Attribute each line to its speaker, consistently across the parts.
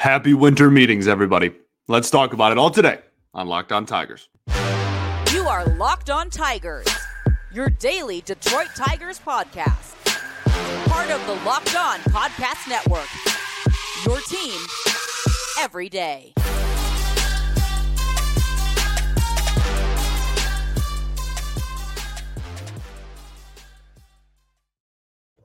Speaker 1: Happy winter meetings, everybody. Let's talk about it all today on Locked On Tigers.
Speaker 2: You are Locked On Tigers, your daily Detroit Tigers podcast. Part of the Locked On Podcast Network. Your team every day.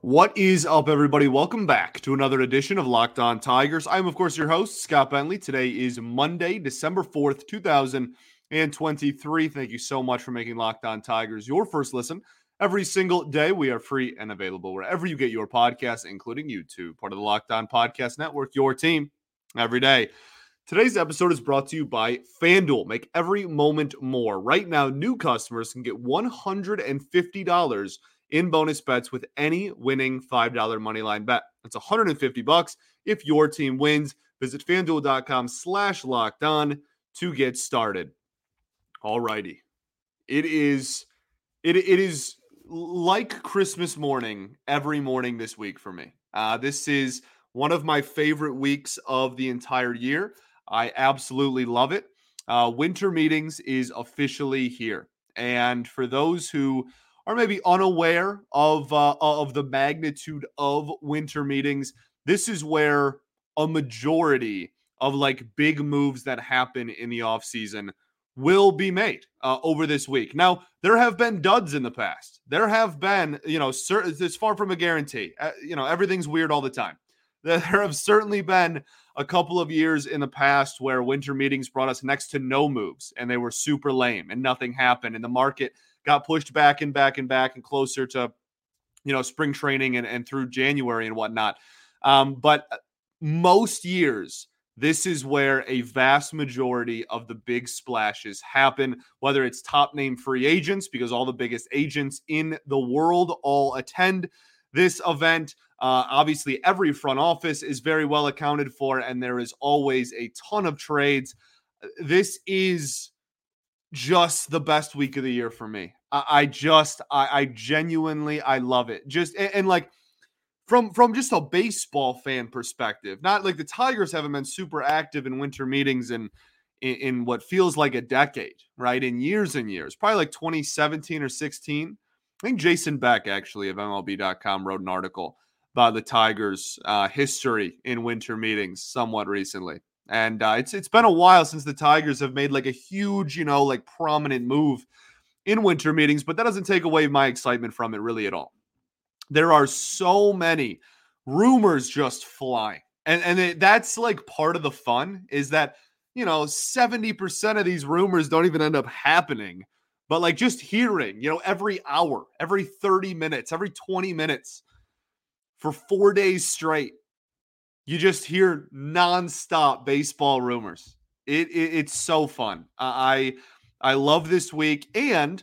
Speaker 1: What is up, everybody? Welcome back to another edition of Locked On Tigers. I'm, of course, your host, Scott Bentley. Today is Monday, December 4th, 2023. Thank you so much for making Locked On Tigers your first listen. Every single day, we are free and available wherever you get your podcasts, including YouTube, part of the Locked On Podcast Network, your team every day. Today's episode is brought to you by FanDuel. Make every moment more. Right now, new customers can get $150 in bonus bets with any winning $5 moneyline bet. That's 150 bucks if your team wins. Visit fanduel.com slash locked on to get started. All righty. It is it, it is like Christmas morning every morning this week for me. Uh, this is one of my favorite weeks of the entire year. I absolutely love it. Uh, winter meetings is officially here. And for those who are maybe unaware of uh, of the magnitude of winter meetings, this is where a majority of like big moves that happen in the offseason will be made uh, over this week. Now, there have been duds in the past. There have been, you know, it's far from a guarantee. Uh, you know, everything's weird all the time. There have certainly been a couple of years in the past where winter meetings brought us next to no moves and they were super lame and nothing happened and the market got pushed back and back and back and closer to, you know, spring training and, and through January and whatnot. Um, but uh, most years, this is where a vast majority of the big splashes happen, whether it's top name free agents, because all the biggest agents in the world all attend this event. Uh, obviously, every front office is very well accounted for, and there is always a ton of trades. This is just the best week of the year for me. I, I just, I, I, genuinely, I love it. Just and, and like from from just a baseball fan perspective, not like the Tigers haven't been super active in winter meetings and in, in, what feels like a decade, right? In years and years, probably like 2017 or 16. I think Jason Beck actually of MLB.com wrote an article about the Tigers' uh, history in winter meetings somewhat recently. And uh, it's it's been a while since the Tigers have made like a huge, you know, like prominent move in winter meetings, but that doesn't take away my excitement from it really at all. There are so many rumors just flying. And and it, that's like part of the fun is that, you know, 70% of these rumors don't even end up happening. But like just hearing, you know, every hour, every 30 minutes, every 20 minutes for 4 days straight you just hear nonstop baseball rumors. It, it it's so fun. I I love this week, and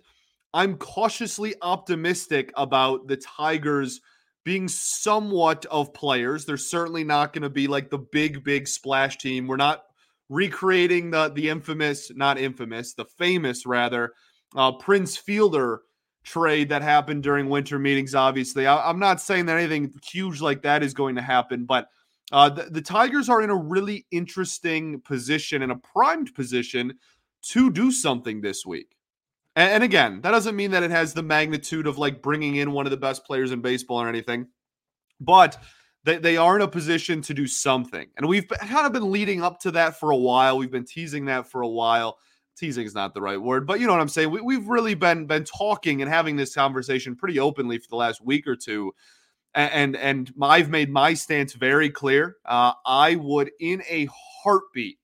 Speaker 1: I'm cautiously optimistic about the Tigers being somewhat of players. They're certainly not going to be like the big, big splash team. We're not recreating the the infamous, not infamous, the famous rather, uh, Prince Fielder trade that happened during winter meetings. Obviously, I, I'm not saying that anything huge like that is going to happen, but uh, the, the Tigers are in a really interesting position and a primed position to do something this week. And, and again, that doesn't mean that it has the magnitude of like bringing in one of the best players in baseball or anything, but they, they are in a position to do something. And we've kind of been leading up to that for a while. We've been teasing that for a while. Teasing is not the right word, but you know what I'm saying. We, we've really been been talking and having this conversation pretty openly for the last week or two and and I've made my stance very clear. Uh, I would, in a heartbeat,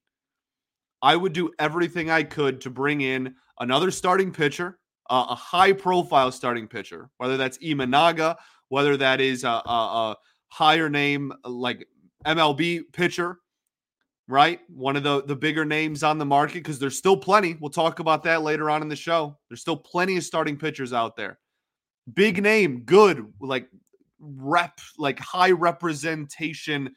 Speaker 1: I would do everything I could to bring in another starting pitcher, uh, a high-profile starting pitcher, whether that's Imanaga, whether that is a, a, a higher name like MLB pitcher, right? One of the the bigger names on the market because there's still plenty. We'll talk about that later on in the show. There's still plenty of starting pitchers out there. Big name, good, like rep, like high representation.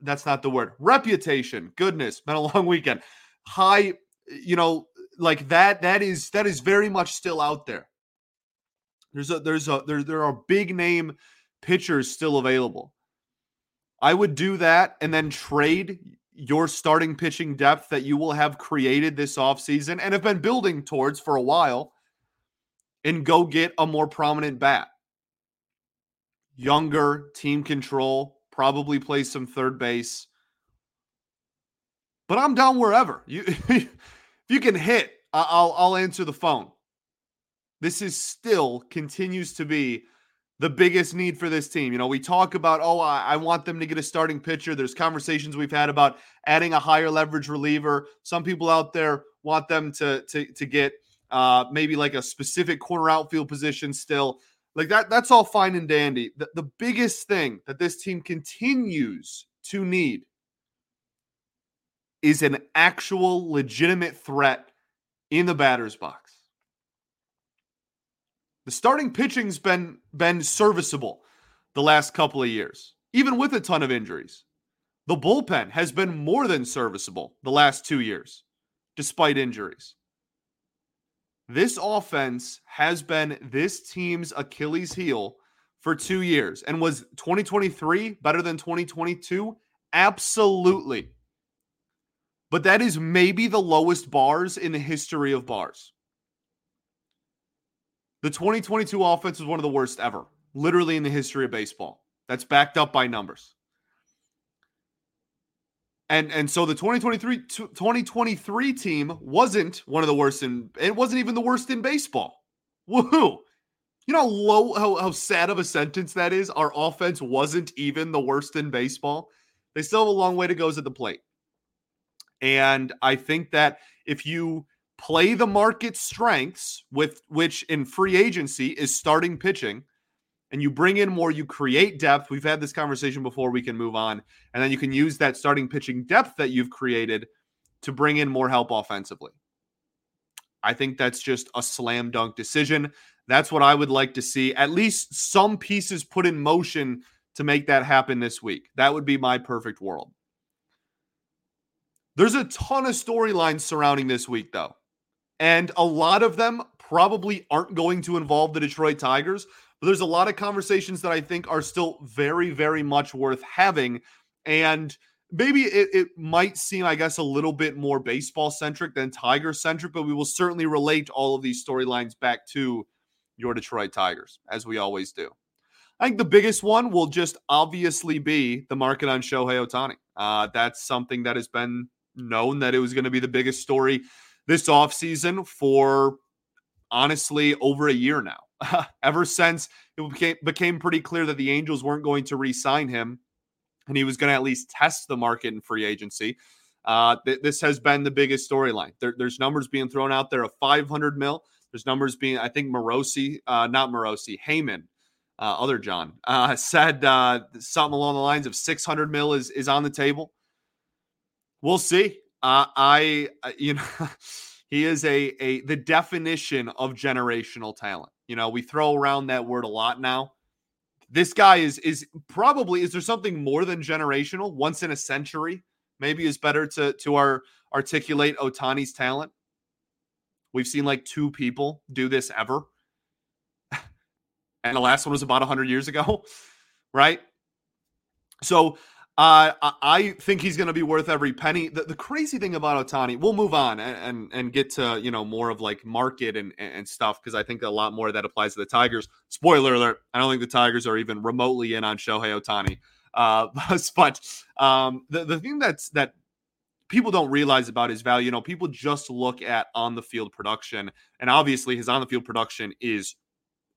Speaker 1: That's not the word. Reputation. Goodness, been a long weekend. High, you know, like that. That is that is very much still out there. There's a there's a there there are big name pitchers still available. I would do that and then trade your starting pitching depth that you will have created this offseason and have been building towards for a while and go get a more prominent bat. Younger, team control, probably play some third base. But I'm down wherever. You if you can hit, I'll I'll answer the phone. This is still continues to be the biggest need for this team. You know, we talk about, oh, I, I, want them to get a starting pitcher. There's conversations we've had about adding a higher leverage reliever. Some people out there want them to to to get uh, maybe like a specific corner outfield position still. Like that, that's all fine and dandy. The, the biggest thing that this team continues to need is an actual legitimate threat in the batter's box. The starting pitching's been been serviceable the last couple of years, even with a ton of injuries. The bullpen has been more than serviceable the last 2 years despite injuries. This offense has been this team's Achilles heel for 2 years and was 2023 better than 2022? Absolutely. But that is maybe the lowest bars in the history of bars. The 2022 offense was one of the worst ever, literally in the history of baseball. That's backed up by numbers. And and so the 2023 2023 team wasn't one of the worst in it wasn't even the worst in baseball. Woohoo. You know how low how, how sad of a sentence that is? Our offense wasn't even the worst in baseball. They still have a long way to go at the plate. And I think that if you play the market strengths with which in free agency is starting pitching and you bring in more you create depth. We've had this conversation before we can move on. And then you can use that starting pitching depth that you've created to bring in more help offensively. I think that's just a slam dunk decision. That's what i would like to see at least some pieces put in motion to make that happen this week. That would be my perfect world. There's a ton of storylines surrounding this week though. And a lot of them probably aren't going to involve the Detroit Tigers. But there's a lot of conversations that I think are still very, very much worth having. And maybe it, it might seem, I guess, a little bit more baseball centric than Tiger centric, but we will certainly relate all of these storylines back to your Detroit Tigers, as we always do. I think the biggest one will just obviously be the market on Shohei Ohtani. Uh, that's something that has been known that it was going to be the biggest story this offseason for honestly over a year now. Ever since it became, became pretty clear that the Angels weren't going to re sign him and he was going to at least test the market in free agency. Uh, th- this has been the biggest storyline. There, there's numbers being thrown out there of 500 mil. There's numbers being, I think Morosi, uh, not Morosi, Heyman, uh, other John, uh, said uh, something along the lines of 600 mil is is on the table. We'll see. Uh, I, you know, he is a a the definition of generational talent. You know, we throw around that word a lot now. This guy is is probably is there something more than generational? Once in a century, maybe is better to to our articulate Ohtani's talent. We've seen like two people do this ever. and the last one was about 100 years ago, right? So uh, I think he's going to be worth every penny. The, the, crazy thing about Ohtani, we'll move on and, and, and get to you know more of like market and and stuff because I think a lot more of that applies to the Tigers. Spoiler alert: I don't think the Tigers are even remotely in on Shohei Ohtani. Uh, but um, the the thing that's that people don't realize about his value, you know, people just look at on the field production, and obviously his on the field production is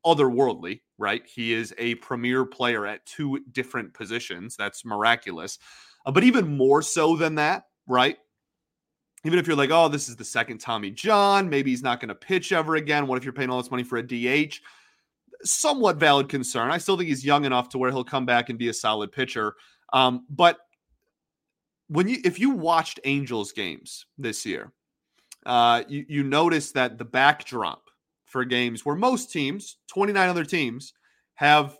Speaker 1: otherworldly, right? He is a premier player at two different positions. That's miraculous. Uh, but even more so than that, right? Even if you're like, oh, this is the second Tommy John, maybe he's not going to pitch ever again. What if you're paying all this money for a DH? Somewhat valid concern. I still think he's young enough to where he'll come back and be a solid pitcher. Um, but when you if you watched Angels games this year, uh, you you notice that the backdrop for games where most teams, 29 other teams, have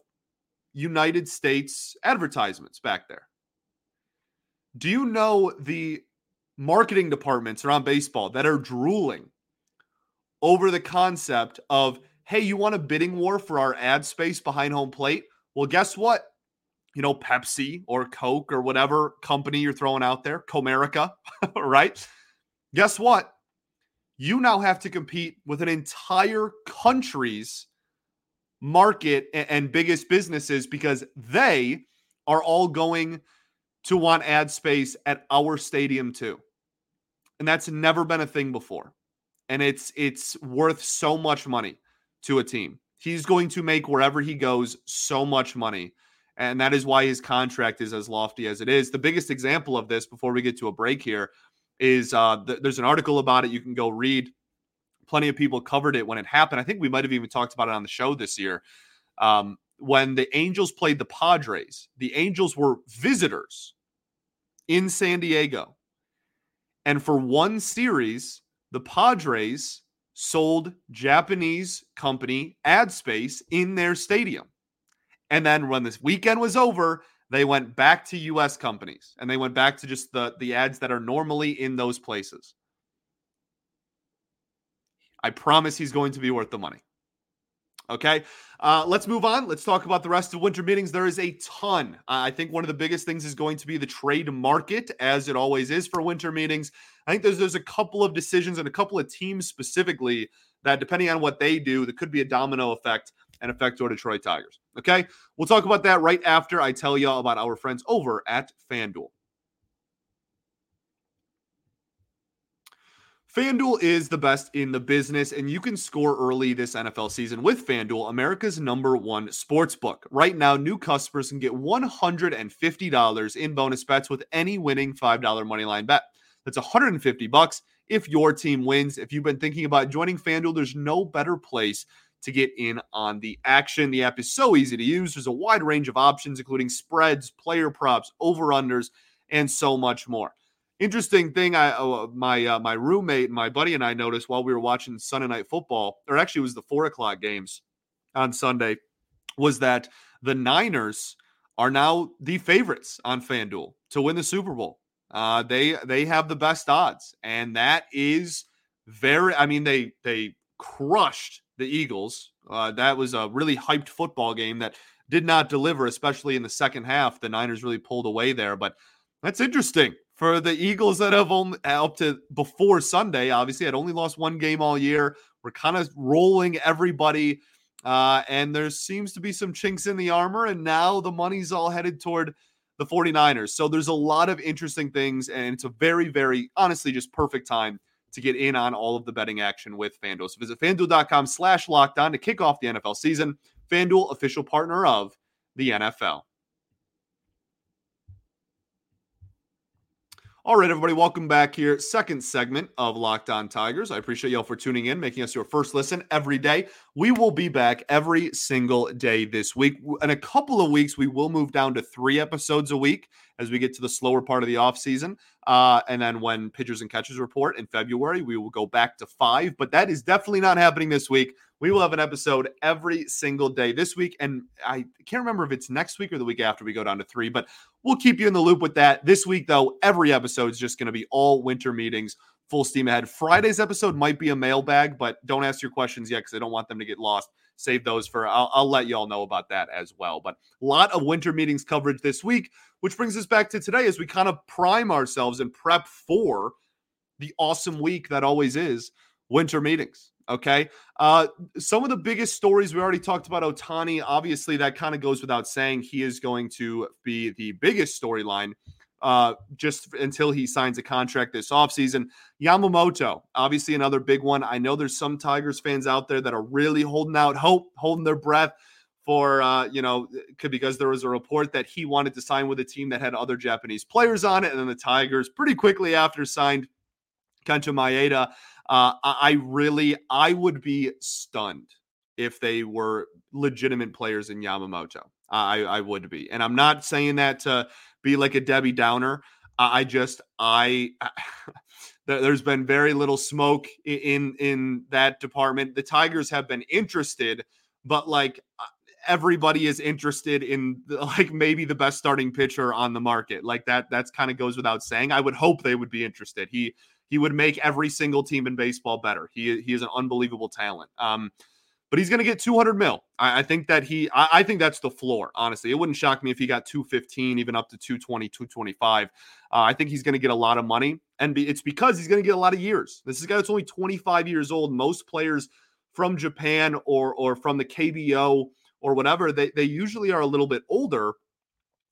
Speaker 1: United States advertisements back there. Do you know the marketing departments around baseball that are drooling over the concept of, hey, you want a bidding war for our ad space behind home plate? Well, guess what? you know, Pepsi or Coke or whatever company you're throwing out there, Comerica, right? Guess what? You now have to compete with an entire country's market and biggest businesses because they are all going to want ad space at our stadium too. And that's never been a thing before. And it's it's worth so much money to a team. He's going to make wherever he goes so much money. And that is why his contract is as lofty as it is. The biggest example of this before we get to a break here is uh, th- there's an article about it. You can go read. Plenty of people covered it when it happened. I think we might have even talked about it on the show this year. Um, when the Angels played the Padres, the Angels were visitors in San Diego. And for one series, the Padres sold Japanese company ad space in their stadium. And then when this weekend was over, they went back to US companies and they went back to just the the ads that are normally in those places. I promise he's going to be worth the money. Okay. Uh, let's move on. Let's talk about the rest of winter meetings. There is a ton. I think one of the biggest things is going to be the trade market, as it always is for winter meetings. I think there's there's a couple of decisions and a couple of teams specifically that, depending on what they do, there could be a domino effect and affect your Detroit Tigers. Okay, we'll talk about that right after I tell you all about our friends over at FanDuel. FanDuel is the best in the business, and you can score early this NFL season with FanDuel, America's number one sports book. Right now, new customers can get $150 in bonus bets with any winning $5 moneyline bet. That's 150 bucks if your team wins. If you've been thinking about joining FanDuel, there's no better place to get in on the action. The app is so easy to use. There's a wide range of options, including spreads, player props, over-unders, and so much more. Interesting thing, I uh, my uh, my roommate, my buddy, and I noticed while we were watching Sunday night football, or actually it was the four o'clock games on Sunday, was that the Niners are now the favorites on FanDuel to win the Super Bowl. Uh, they they have the best odds, and that is very. I mean, they they crushed the Eagles. Uh, that was a really hyped football game that did not deliver, especially in the second half. The Niners really pulled away there, but that's interesting for the Eagles that have only up to before Sunday. Obviously, had only lost one game all year. We're kind of rolling everybody, uh, and there seems to be some chinks in the armor. And now the money's all headed toward the 49ers. So there's a lot of interesting things, and it's a very, very honestly just perfect time to get in on all of the betting action with FanDuel. So visit fanduel.com slash locked on to kick off the NFL season. FanDuel, official partner of the NFL. All right, everybody, welcome back here. Second segment of Locked On Tigers. I appreciate y'all for tuning in, making us your first listen every day. We will be back every single day this week. In a couple of weeks, we will move down to three episodes a week as we get to the slower part of the offseason. Uh, and then when pitchers and catchers report in February, we will go back to five. But that is definitely not happening this week. We will have an episode every single day this week. And I can't remember if it's next week or the week after we go down to three, but we'll keep you in the loop with that. This week, though, every episode is just going to be all winter meetings, full steam ahead. Friday's episode might be a mailbag, but don't ask your questions yet because I don't want them to get lost. Save those for, I'll, I'll let you all know about that as well. But a lot of winter meetings coverage this week, which brings us back to today as we kind of prime ourselves and prep for the awesome week that always is winter meetings. Okay. Uh, some of the biggest stories we already talked about Ohtani. Obviously, that kind of goes without saying. He is going to be the biggest storyline uh, just until he signs a contract this offseason. Yamamoto, obviously, another big one. I know there's some Tigers fans out there that are really holding out hope, holding their breath for, uh, you know, because there was a report that he wanted to sign with a team that had other Japanese players on it. And then the Tigers pretty quickly after signed Kenta Maeda. Uh, I really, I would be stunned if they were legitimate players in Yamamoto. I, I would be, and I'm not saying that to be like a Debbie Downer. I just, I, there's been very little smoke in in that department. The Tigers have been interested, but like uh, everybody is interested in like maybe the best starting pitcher on the market. Like that, that's kind of goes without saying. I would hope they would be interested. He he would make every single team in baseball better. He he is an unbelievable talent. Um, but he's going to get 200 mil. I, I think that he, I, I, think that's the floor, honestly. It wouldn't shock me if he got 215, even up to 220, 225. Uh, I think he's going to get a lot of money. And be, it's because he's going to get a lot of years. This is a guy that's only 25 years old. Most players from Japan or, or from the KBO or whatever, they, they usually are a little bit older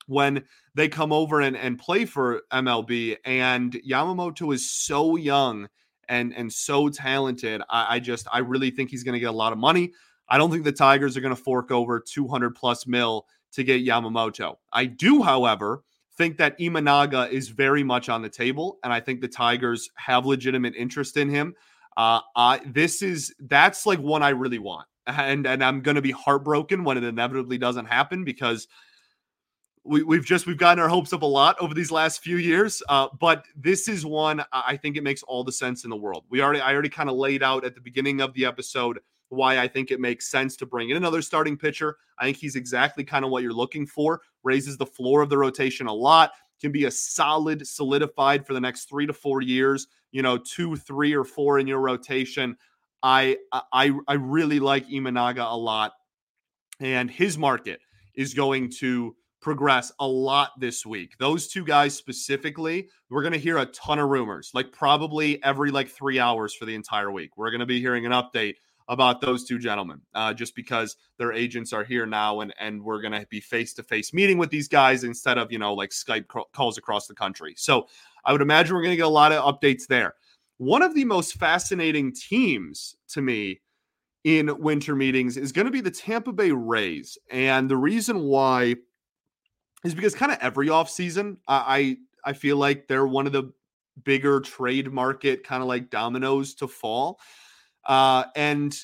Speaker 1: when they come over and, and play for MLB. And Yamamoto is so young and and so talented. I, I just I really think he's going to get a lot of money. I don't think the Tigers are going to fork over 200 plus mil to get Yamamoto. I do, however, think that Imanaga is very much on the table, and I think the Tigers have legitimate interest in him. Uh, I, this is that's like one I really want, and and I'm going to be heartbroken when it inevitably doesn't happen because we, we've just we've gotten our hopes up a lot over these last few years uh, but this is one i think it makes all the sense in the world. We already i already kind of laid out at the beginning of the episode why i think it makes sense to bring in another starting pitcher. I think he's exactly kind of what you're looking for. Raises the floor of the rotation a lot can be a solid solidified for the next three to four years you know two three or four in your rotation. I i i really like imanaga a lot and his market is going to progress a lot this week. Those two guys specifically, we're going to hear a ton of rumors, like probably every like three hours for the entire week. We're going to be hearing an update about those two gentlemen, uh, just because their agents are here now, and and we're going to be face to face meeting with these guys instead of you know like Skype calls across the country. So I would imagine we're going to get a lot of updates there. One of the most fascinating teams to me in winter meetings is going to be the Tampa Bay Rays, and the reason why is because kind of every offseason, I I feel like they're one of the bigger trade market kind of like dominoes to fall. Uh, and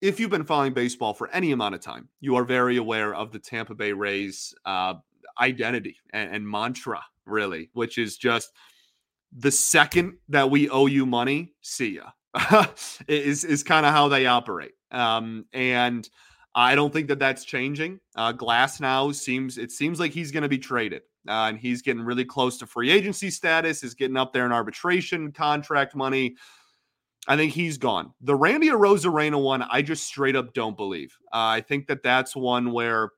Speaker 1: if you've been following baseball for any amount of time, you are very aware of the Tampa Bay Rays uh, identity and, and mantra, really, which is just the second that we owe you money, see ya. is is kind of how they operate. Um, and I don't think that that's changing. Uh, Glasnow seems it seems like he's going to be traded, uh, and he's getting really close to free agency status. Is getting up there in arbitration contract money. I think he's gone. The Randy Arozarena one, I just straight up don't believe. Uh, I think that that's one where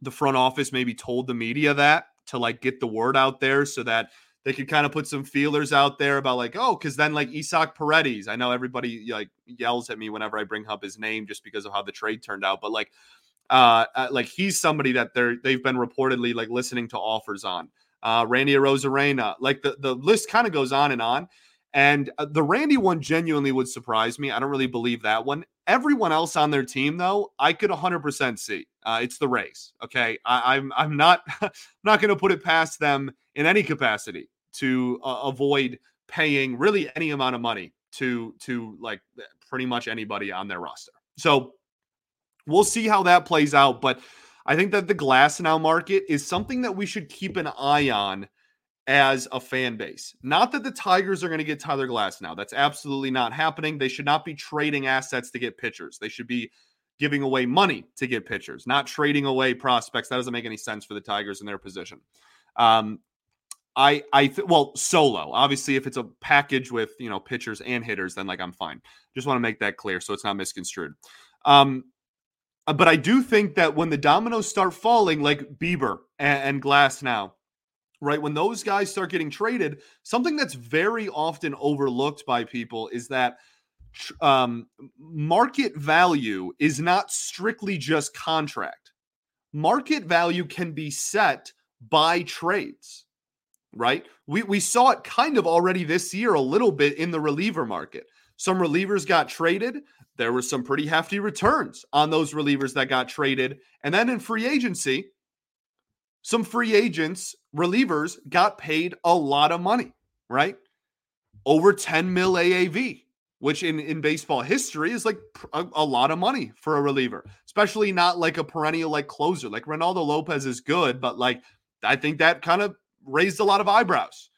Speaker 1: the front office maybe told the media that to like get the word out there so that they could kind of put some feelers out there about like, oh, because then like Isaac Paredes, I know everybody like yells at me whenever I bring up his name just because of how the trade turned out, but like, uh, uh like he's somebody that they're they've been reportedly like listening to offers on. Uh, Randy Arozarena, like the the list kind of goes on and on. And uh, the Randy one genuinely would surprise me. I don't really believe that one. Everyone else on their team, though, I could 100% see. Uh, it's the Rays. Okay, I, am I'm, I'm not not going to put it past them in any capacity to uh, avoid paying really any amount of money to to like pretty much anybody on their roster. So we'll see how that plays out, but I think that the Glasnow market is something that we should keep an eye on as a fan base. Not that the Tigers are going to get Tyler Glasnow. That's absolutely not happening. They should not be trading assets to get pitchers. They should be giving away money to get pitchers, not trading away prospects. That doesn't make any sense for the Tigers in their position. Um, I I th- well solo. Obviously, if it's a package with you know pitchers and hitters, then like I'm fine. Just want to make that clear so it's not misconstrued. Um, uh, but I do think that when the dominoes start falling, like Bieber and, and Glasnow, right? When those guys start getting traded, something that's very often overlooked by people is that um, market value is not strictly just contract. Market value can be set by trades right? We we saw it kind of already this year a little bit in the reliever market. Some relievers got traded. There were some pretty hefty returns on those relievers that got traded. And then in free agency, some free agents, relievers got paid a lot of money, right? Over 10 mil AAV, which in, in baseball history is like a, a lot of money for a reliever, especially not like a perennial like closer. Like Reynaldo Lopez is good, but like I think that kind of raised a lot of eyebrows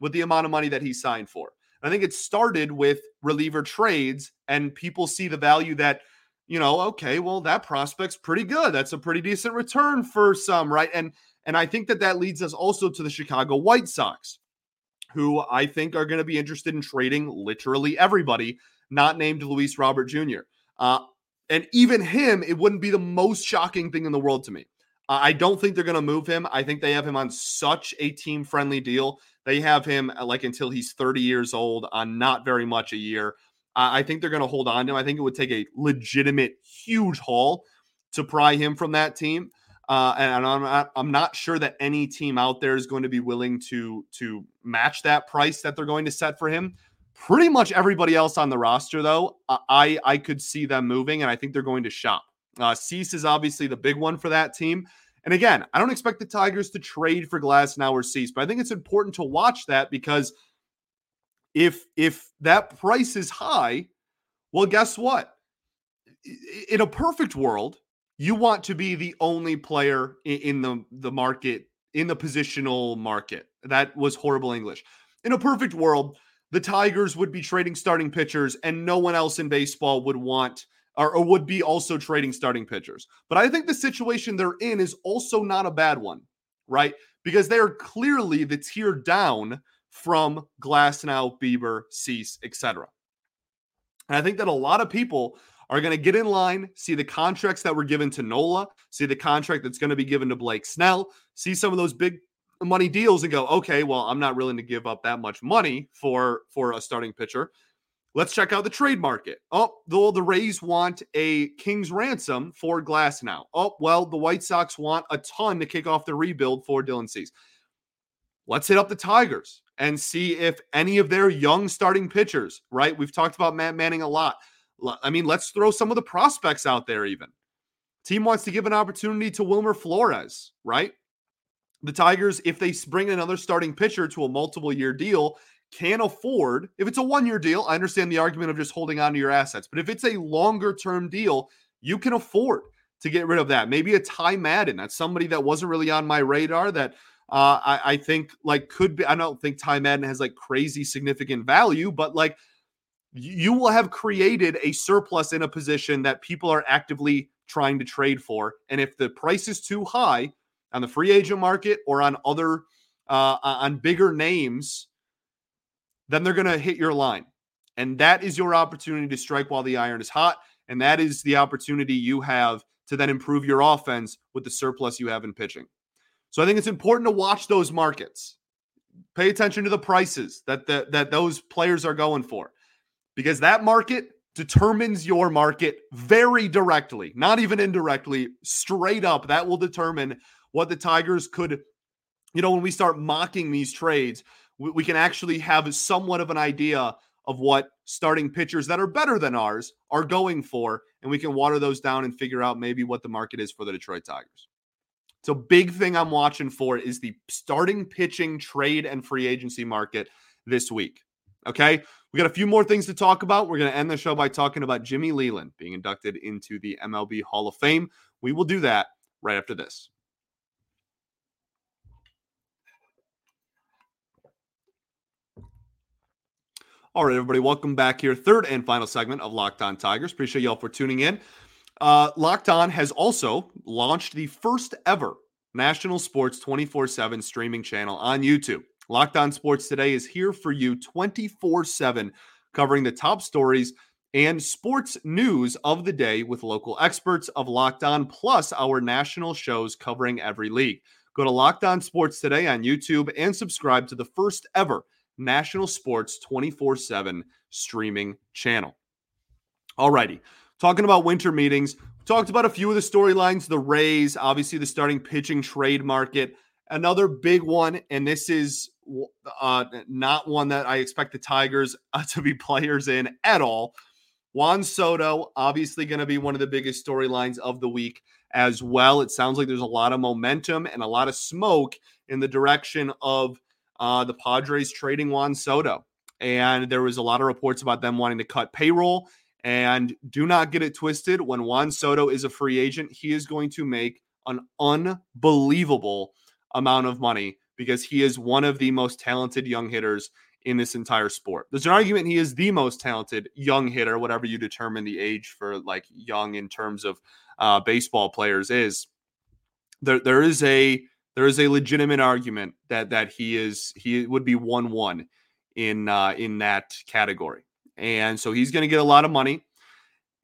Speaker 1: with the amount of money that he signed for. I think it started with reliever trades, and people see the value that, you know, okay, well, that prospect's pretty good. That's a pretty decent return for some, right? And and I think that that leads us also to the Chicago White Sox, who I think are going to be interested in trading literally everybody not named Luis Robert Jr. Uh, And even him, it wouldn't be the most shocking thing in the world to me. I don't think they're going to move him. I think they have him on such a team friendly deal. They have him uh, like until he's 30 years old on not very much a year. I think they're going to hold on to him. I think it would take a legitimate, huge haul to pry him from that team. Uh, and I'm not, I'm not sure that any team out there is going to be willing to to match that price that they're going to set for him. Pretty much everybody else on the roster, though, I I could see them moving, and I think they're going to shop. Uh, Cease is obviously the big one for that team. And again, I don't expect the Tigers to trade for Glasnow or Cease, but I think it's important to watch that because if if that price is high, well, guess what? In a perfect world, you want to be the only player in the the market in the positional market. That was horrible English. In a perfect world, the Tigers would be trading starting pitchers and no one else in baseball would want or, or, would be also trading starting pitchers. But I think the situation they're in is also not a bad one, right? Because they are clearly the tier down from Glasnow, Bieber, Cease, etc. And I think that a lot of people are going to get in line, see the contracts that were given to Nola, see the contract that's going to be given to Blake Snell, see some of those big money deals and go, okay, well, I'm not willing to give up that much money for for a starting pitcher. Let's check out the trade market. Oh, though the Rays want a king's ransom for Glasnow. Oh, well, the White Sox want a ton to kick off the rebuild for Dylan Cease. Let's hit up the Tigers and see if any of their young starting pitchers, right? We've talked about Matt Manning a lot. I mean, let's throw some of the prospects out there, even. Team wants to give an opportunity to Wilmer Flores, right? The Tigers, if they bring another starting pitcher to a multiple year deal, can afford, if it's a one year deal, I understand the argument of just holding on to your assets. But if it's a longer term deal, you can afford to get rid of that. Maybe a Ty Madden. That's somebody that wasn't really on my radar that uh, I, I think like could be. I don't think Ty Madden has like crazy significant value, but like you will have created a surplus in a position that people are actively trying to trade for. And if the price is too high on the free agent market or on other uh, on bigger names, then they're going to hit your line. And that is your opportunity to strike while the iron is hot. And that is the opportunity you have to then improve your offense with the surplus you have in pitching. So I think it's important to watch those markets. Pay attention to the prices that the, that those players are going for because that market determines your market very directly, not even indirectly, straight up. That will determine what the Tigers could, you know, when we start mocking these trades, we, we can actually have somewhat of an idea of what starting pitchers that are better than ours are going for. And we can water those down and figure out maybe what the market is for the Detroit Tigers. So, big thing I'm watching for is the starting pitching trade and free agency market this week. Okay. We got a few more things to talk about. We're going to end the show by talking about Jimmy Leyland being inducted into the MLB Hall of Fame. We will do that right after this. All right, everybody, welcome back here. Third and final segment of Locked On Tigers. Appreciate y'all for tuning in. Uh, Locked On has also launched the first ever national sports 24 7 streaming channel on YouTube. Locked On Sports Today is here for you 24 7, covering the top stories and sports news of the day with local experts of Locked On, plus our national shows covering every league. Go to Locked On Sports Today on YouTube and subscribe to the first ever national sports 24 7 streaming channel. Alrighty, talking about winter meetings, talked about a few of the storylines, the Rays, obviously the starting pitching trade market. Another big one, and this is uh, not one that I expect the Tigers uh, to be players in at all. Juan Soto, obviously going to be one of the biggest storylines of the week as well. It sounds like there's a lot of momentum and a lot of smoke in the direction of uh, the Padres trading Juan Soto. And there was a lot of reports about them wanting to cut payroll. And do not get it twisted. When Juan Soto is a free agent, he is going to make an unbelievable amount of money because he is one of the most talented young hitters in this entire sport. There's an argument he is the most talented young hitter, whatever you determine the age for like young in terms of uh, baseball players is. There, there is a there is a legitimate argument that that he is he would be one one in uh, in that category, and so he's going to get a lot of money.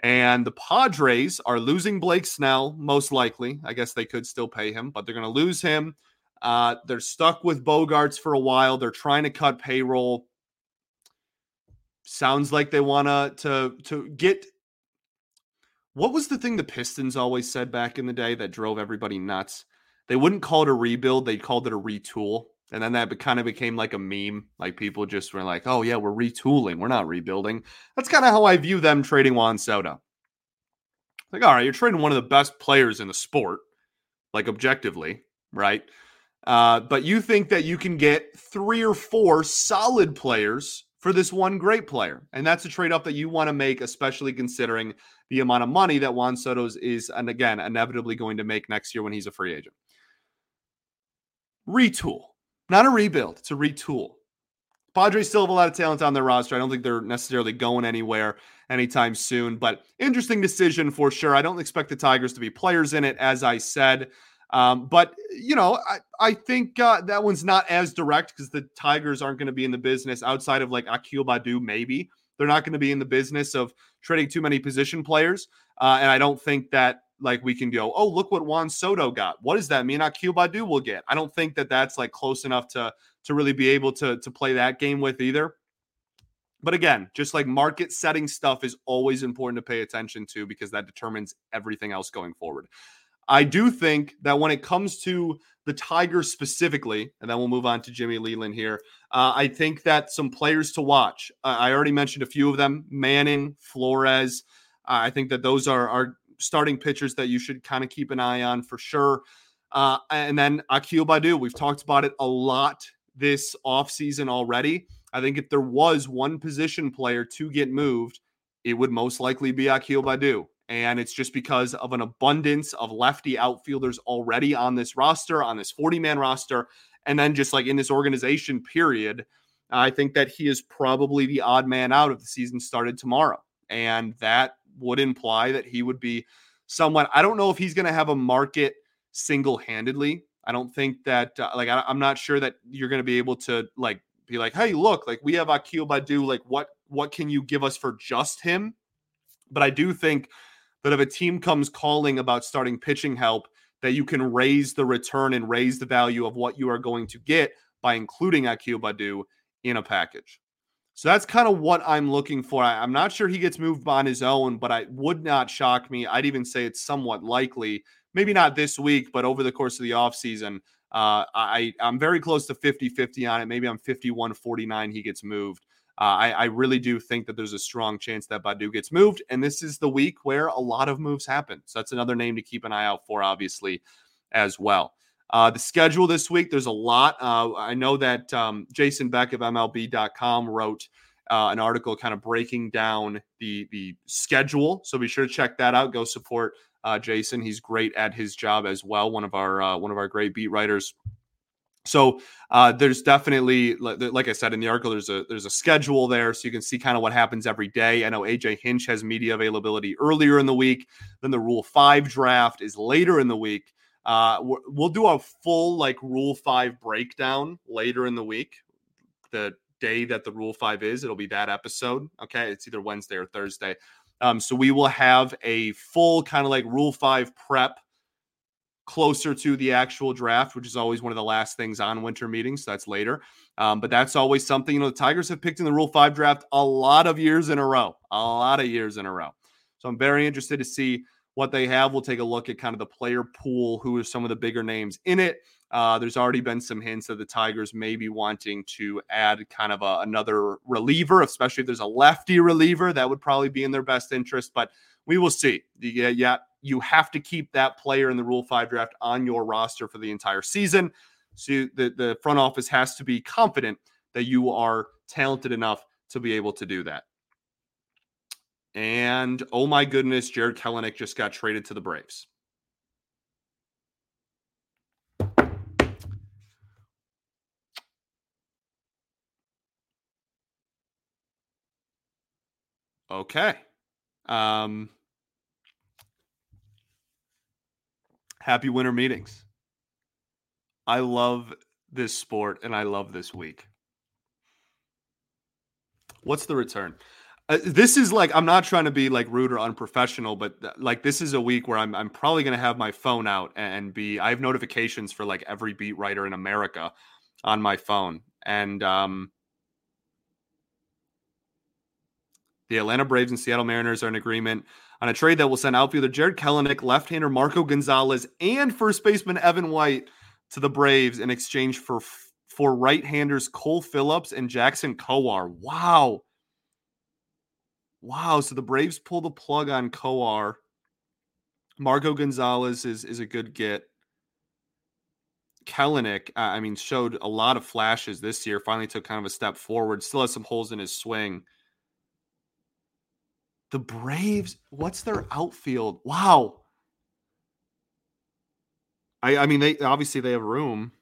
Speaker 1: And the Padres are losing Blake Snell, most likely. I guess they could still pay him, but they're going to lose him. Uh, they're stuck with Bogaerts for a while. They're trying to cut payroll. Sounds like they want to to to get. What was the thing the Pistons always said back in the day that drove everybody nuts? They wouldn't call it a rebuild; they called it a retool. And then that kind of became like a meme. Like people just were like, "Oh yeah, we're retooling. We're not rebuilding." That's kind of how I view them trading Juan Soto. Like, all right, you're trading one of the best players in the sport, like objectively, right? Uh, but you think that you can get three or four solid players for this one great player. And that's a trade off that you want to make, especially considering the amount of money that Juan Soto's is, and again, inevitably going to make next year when he's a free agent. Retool, not a rebuild, it's a retool. Padres still have a lot of talent on their roster. I don't think they're necessarily going anywhere anytime soon, but interesting decision for sure. I don't expect the Tigers to be players in it, as I said. Um, but you know, I, I think uh, that one's not as direct because the Tigers aren't going to be in the business outside of like Akil Baddoo. Maybe they're not going to be in the business of trading too many position players, uh, and I don't think that like we can go, oh look what Juan Soto got. What does that mean? Akil Baddoo will get. I don't think that that's like close enough to to really be able to to play that game with either. But again, just like market setting stuff is always important to pay attention to because that determines everything else going forward. I do think that when it comes to the Tigers specifically, and then we'll move on to Jimmy Leyland here. Uh, I think that some players to watch. Uh, I already mentioned a few of them: Manning, Flores. Uh, I think that those are are starting pitchers that you should kind of keep an eye on for sure. Uh, and then Akil Baddoo. We've talked about it a lot this offseason already. I think if there was one position player to get moved, it would most likely be Akil Baddoo. And it's just because of an abundance of lefty outfielders already on this roster, on this 40 man roster. And then just like in this organization, period, I think that he is probably the odd man out if the season started tomorrow. And that would imply that he would be somewhat, I don't know if he's going to have a market single handedly. I don't think that, uh, like, I, am not sure that you're going to be able to, like, be like, hey, look, like, we have Akil Baddoo. Like, what, what can you give us for just him? But I do think that if a team comes calling about starting pitching help, that you can raise the return and raise the value of what you are going to get by including Akil Baddoo in a package. So that's kind of what I'm looking for. I, am not sure he gets moved on his own, but I would not shock me. I'd even say it's somewhat likely. Maybe not this week, but over the course of the offseason, uh, I, I'm very close to 50 50 on it. Maybe I'm 51 49. He gets moved. Uh, I, I, really do think that there's a strong chance that Baddoo gets moved. And this is the week where a lot of moves happen. So that's another name to keep an eye out for, obviously, as well. Uh, the schedule this week, there's a lot. Uh, I know that um, Jason Beck of MLB.com wrote uh, an article kind of breaking down the the schedule. So be sure to check that out. Go support uh, Jason. He's great at his job as well. One of our uh, one of our great beat writers. So uh, there's definitely, like I said in the article, there's a there's a schedule there, so you can see kind of what happens every day. I know AJ Hinch has media availability earlier in the week. Then the Rule Five draft is later in the week. Uh, we'll do a full like Rule Five breakdown later in the week. The day that the Rule Five is, it'll be that episode. Okay, it's either Wednesday or Thursday. Um, so we will have a full kind of like Rule Five prep closer to the actual draft, which is always one of the last things on winter meetings. So that's later. Um, but that's always something, you know, the Tigers have picked in the Rule 5 draft a lot of years in a row, a lot of years in a row. So I'm very interested to see what they have. We'll take a look at kind of the player pool, who are some of the bigger names in it. Uh, there's already been some hints that the Tigers may be wanting to add kind of a, another reliever, especially if there's a lefty reliever. That would probably be in their best interest, but we will see. Yeah, yeah, you have to keep that player in the Rule 5 draft on your roster for the entire season. So the, the front office has to be confident that you are talented enough to be able to do that. And oh my goodness, Jared Kelenic just got traded to the Braves. Okay. Um, happy winter meetings. I love this sport and I love this week. What's the return? Uh, this is like I'm not trying to be like rude or unprofessional, but uh, like this is a week where I'm I'm probably gonna have my phone out and be I have notifications for like every beat writer in America on my phone, and um, the Atlanta Braves and Seattle Mariners are in agreement on a trade that will send outfielder Jared Kelenic, left-hander Marco Gonzalez, and first baseman Evan White to the Braves in exchange for for right-handers Cole Phillips and Jackson Kowar. Wow. Wow. So the Braves pull the plug on Kowar. Marco Gonzales is, is a good get. Kelenic, uh, I mean, showed a lot of flashes this year. Finally took kind of a step forward. Still has some holes in his swing. The Braves, what's their outfield? Wow. I, I mean, they obviously they have room.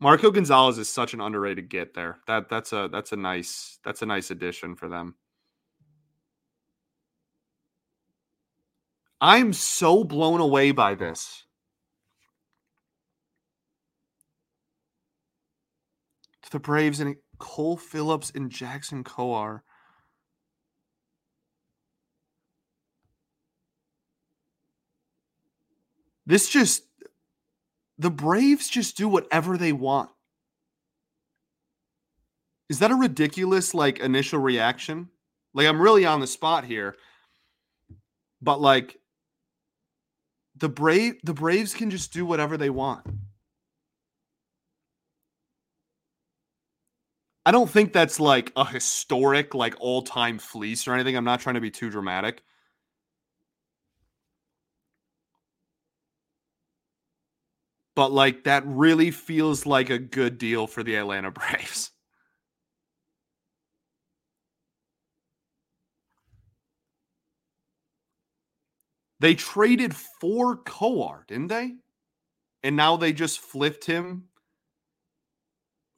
Speaker 1: Marco Gonzales is such an underrated get there. That that's a that's a nice that's a nice addition for them. I'm so blown away by this. To the Braves and Cole Phillips and Jackson Kowar. This just the Braves just do whatever they want. Is that a ridiculous like initial reaction? Like I'm really on the spot here. But like the Brave the Braves can just do whatever they want. I don't think that's like a historic, like all-time fleece or anything. I'm not trying to be too dramatic. But like that really feels like a good deal for the Atlanta Braves. They traded for Kowar, didn't they? And now they just flipped him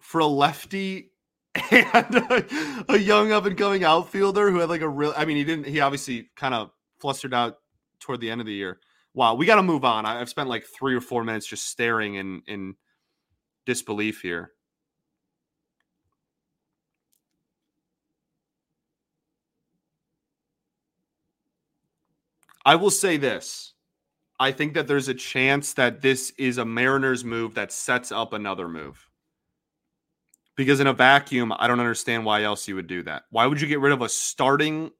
Speaker 1: for a lefty and a, a young up and coming outfielder who had like a real. I mean, he didn't. He obviously kind of flustered out toward the end of the year. Wow, we got to move on. I've spent like three or four minutes just staring in in disbelief here. I will say this. I think that there's a chance that this is a Mariners move that sets up another move. Because in a vacuum, I don't understand why else you would do that. Why would you get rid of a starting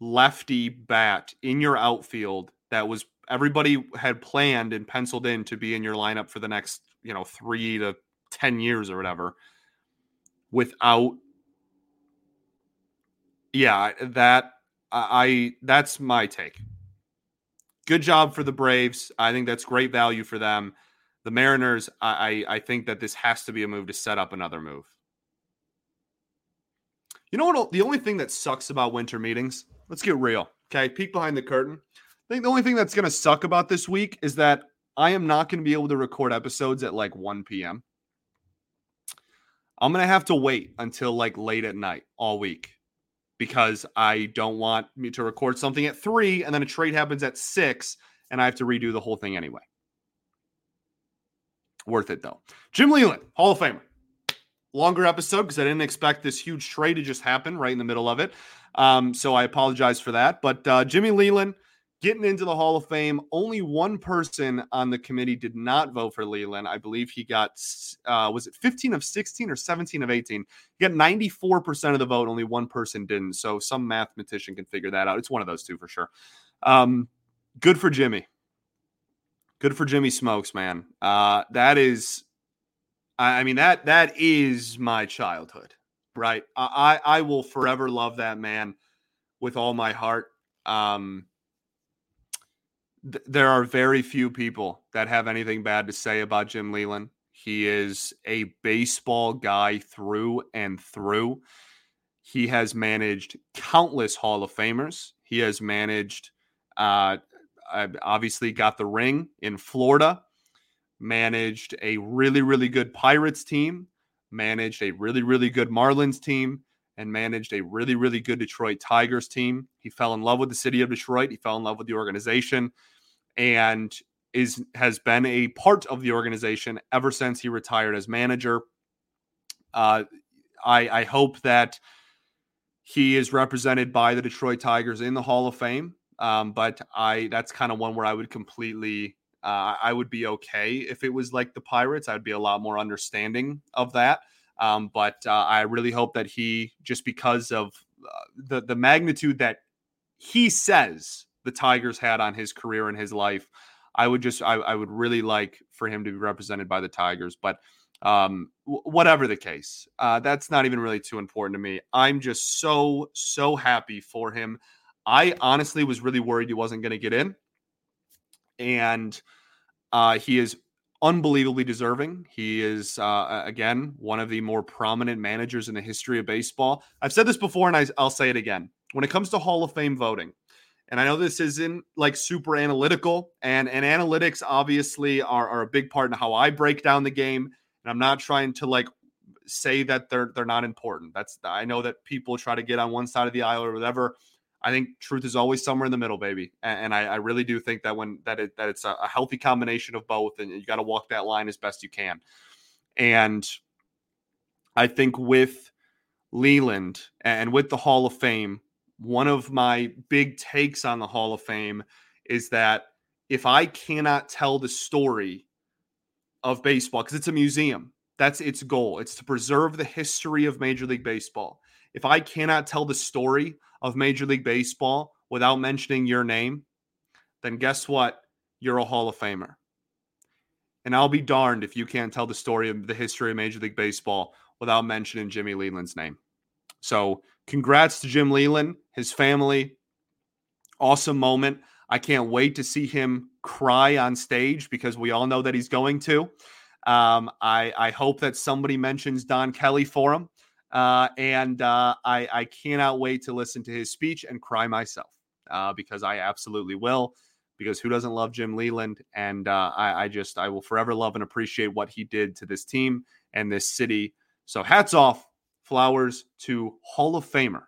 Speaker 1: lefty bat in your outfield that was everybody had planned and penciled in to be in your lineup for the next, you know, 3 to 10 years or whatever without yeah, that I that's my take. Good job for the Braves. I think that's great value for them. The Mariners, I, I think that this has to be a move to set up another move. You know what? The only thing that sucks about winter meetings, let's get real. Okay. Peek behind the curtain. I think the only thing that's going to suck about this week is that I am not going to be able to record episodes at like 1 p.m. I'm going to have to wait until like late at night all week because I don't want me to record something at three and then a trade happens at six and I have to redo the whole thing anyway. Worth it though. Jim Leyland, Hall of Famer. Longer episode because I didn't expect this huge trade to just happen right in the middle of it. Um, so I apologize for that. But uh, Jimmy Leyland, getting into the Hall of Fame. Only one person on the committee did not vote for Leyland. I believe he got, uh, was it 15 of 16 or 17 of 18? He got 94% of the vote. Only one person didn't. So some mathematician can figure that out. It's one of those two for sure. Um, good for Jimmy. Good for Jimmy Smokes, man. Uh, that is, I mean that that is my childhood, right? I I will forever love that man with all my heart. Um, th- there are very few people that have anything bad to say about Jim Leyland. He is a baseball guy through and through. He has managed countless Hall of Famers. He has managed, uh, obviously, got the ring in Florida, managed a really, really good Pirates team, managed a really, really good Marlins team, and managed a really, really good Detroit Tigers team. He fell in love with the city of Detroit. He fell in love with the organization and is has been a part of the organization ever since he retired as manager. Uh, I, I hope that he is represented by the Detroit Tigers in the Hall of Fame. Um, but I that's kind of one where I would completely uh, I would be okay if it was like the Pirates. I'd be a lot more understanding of that. Um, but uh, I really hope that he, just because of uh, the the magnitude that he says the Tigers had on his career and his life, I would just I, I would really like for him to be represented by the Tigers. But um, w- whatever the case, uh, that's not even really too important to me. I'm just so so happy for him. I honestly was really worried he wasn't going to get in, and uh, he is unbelievably deserving. He is, uh, again, one of the more prominent managers in the history of baseball. I've said this before and I, I'll say it again. When it comes to Hall of Fame voting, and I know this isn't like super analytical, and, and analytics obviously are, are a big part in how I break down the game. And I'm not trying to like say that they're they're not important. That's I know that people try to get on one side of the aisle or whatever. I think truth is always somewhere in the middle, baby. And, and I, I, really do think that when that it, that it's a, a healthy combination of both, and you got to walk that line as best you can. And I think with Leyland and with the Hall of Fame, one of my big takes on the Hall of Fame is that if I cannot tell the story of baseball, because it's a museum, that's its goal. It's to preserve the history of Major League Baseball. If I cannot tell the story of Major League Baseball without mentioning your name, then guess what? You're a Hall of Famer. And I'll be darned if you can't tell the story of the history of Major League Baseball without mentioning Jimmy Leyland's name. So, congrats to Jim Leyland, his family. Awesome moment. I can't wait to see him cry on stage because we all know that he's going to. Um, I, I hope that somebody mentions Don Kelly for him. Uh, and uh, I, I cannot wait to listen to his speech and cry myself uh, because I absolutely will. Because who doesn't love Jim Leyland? And uh, I, I just, I will forever love and appreciate what he did to this team and this city. So hats off, flowers to Hall of Famer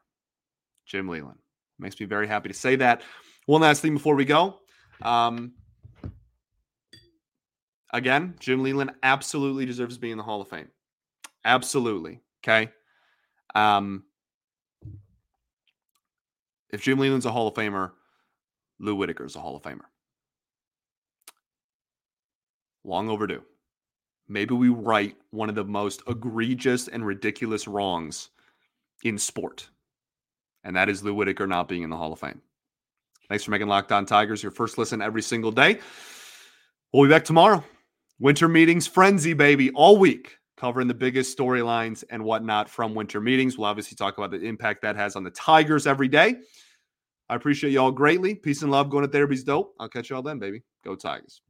Speaker 1: Jim Leyland. Makes me very happy to say that. One last thing before we go. Um, again, Jim Leyland absolutely deserves to be in the Hall of Fame. Absolutely. Okay. Um, if Jim Leyland's a Hall of Famer, Lou Whitaker's a Hall of Famer. Long overdue. Maybe we right one of the most egregious and ridiculous wrongs in sport, and that is Lou Whitaker not being in the Hall of Fame. Thanks for making Locked On Tigers your first listen every single day. We'll be back tomorrow. Winter meetings frenzy, baby, all week covering the biggest storylines and whatnot from winter meetings. We'll obviously talk about the impact that has on the Tigers every day. I appreciate y'all greatly. Peace and love. Going to therapy's dope. I'll catch y'all then, baby. Go Tigers.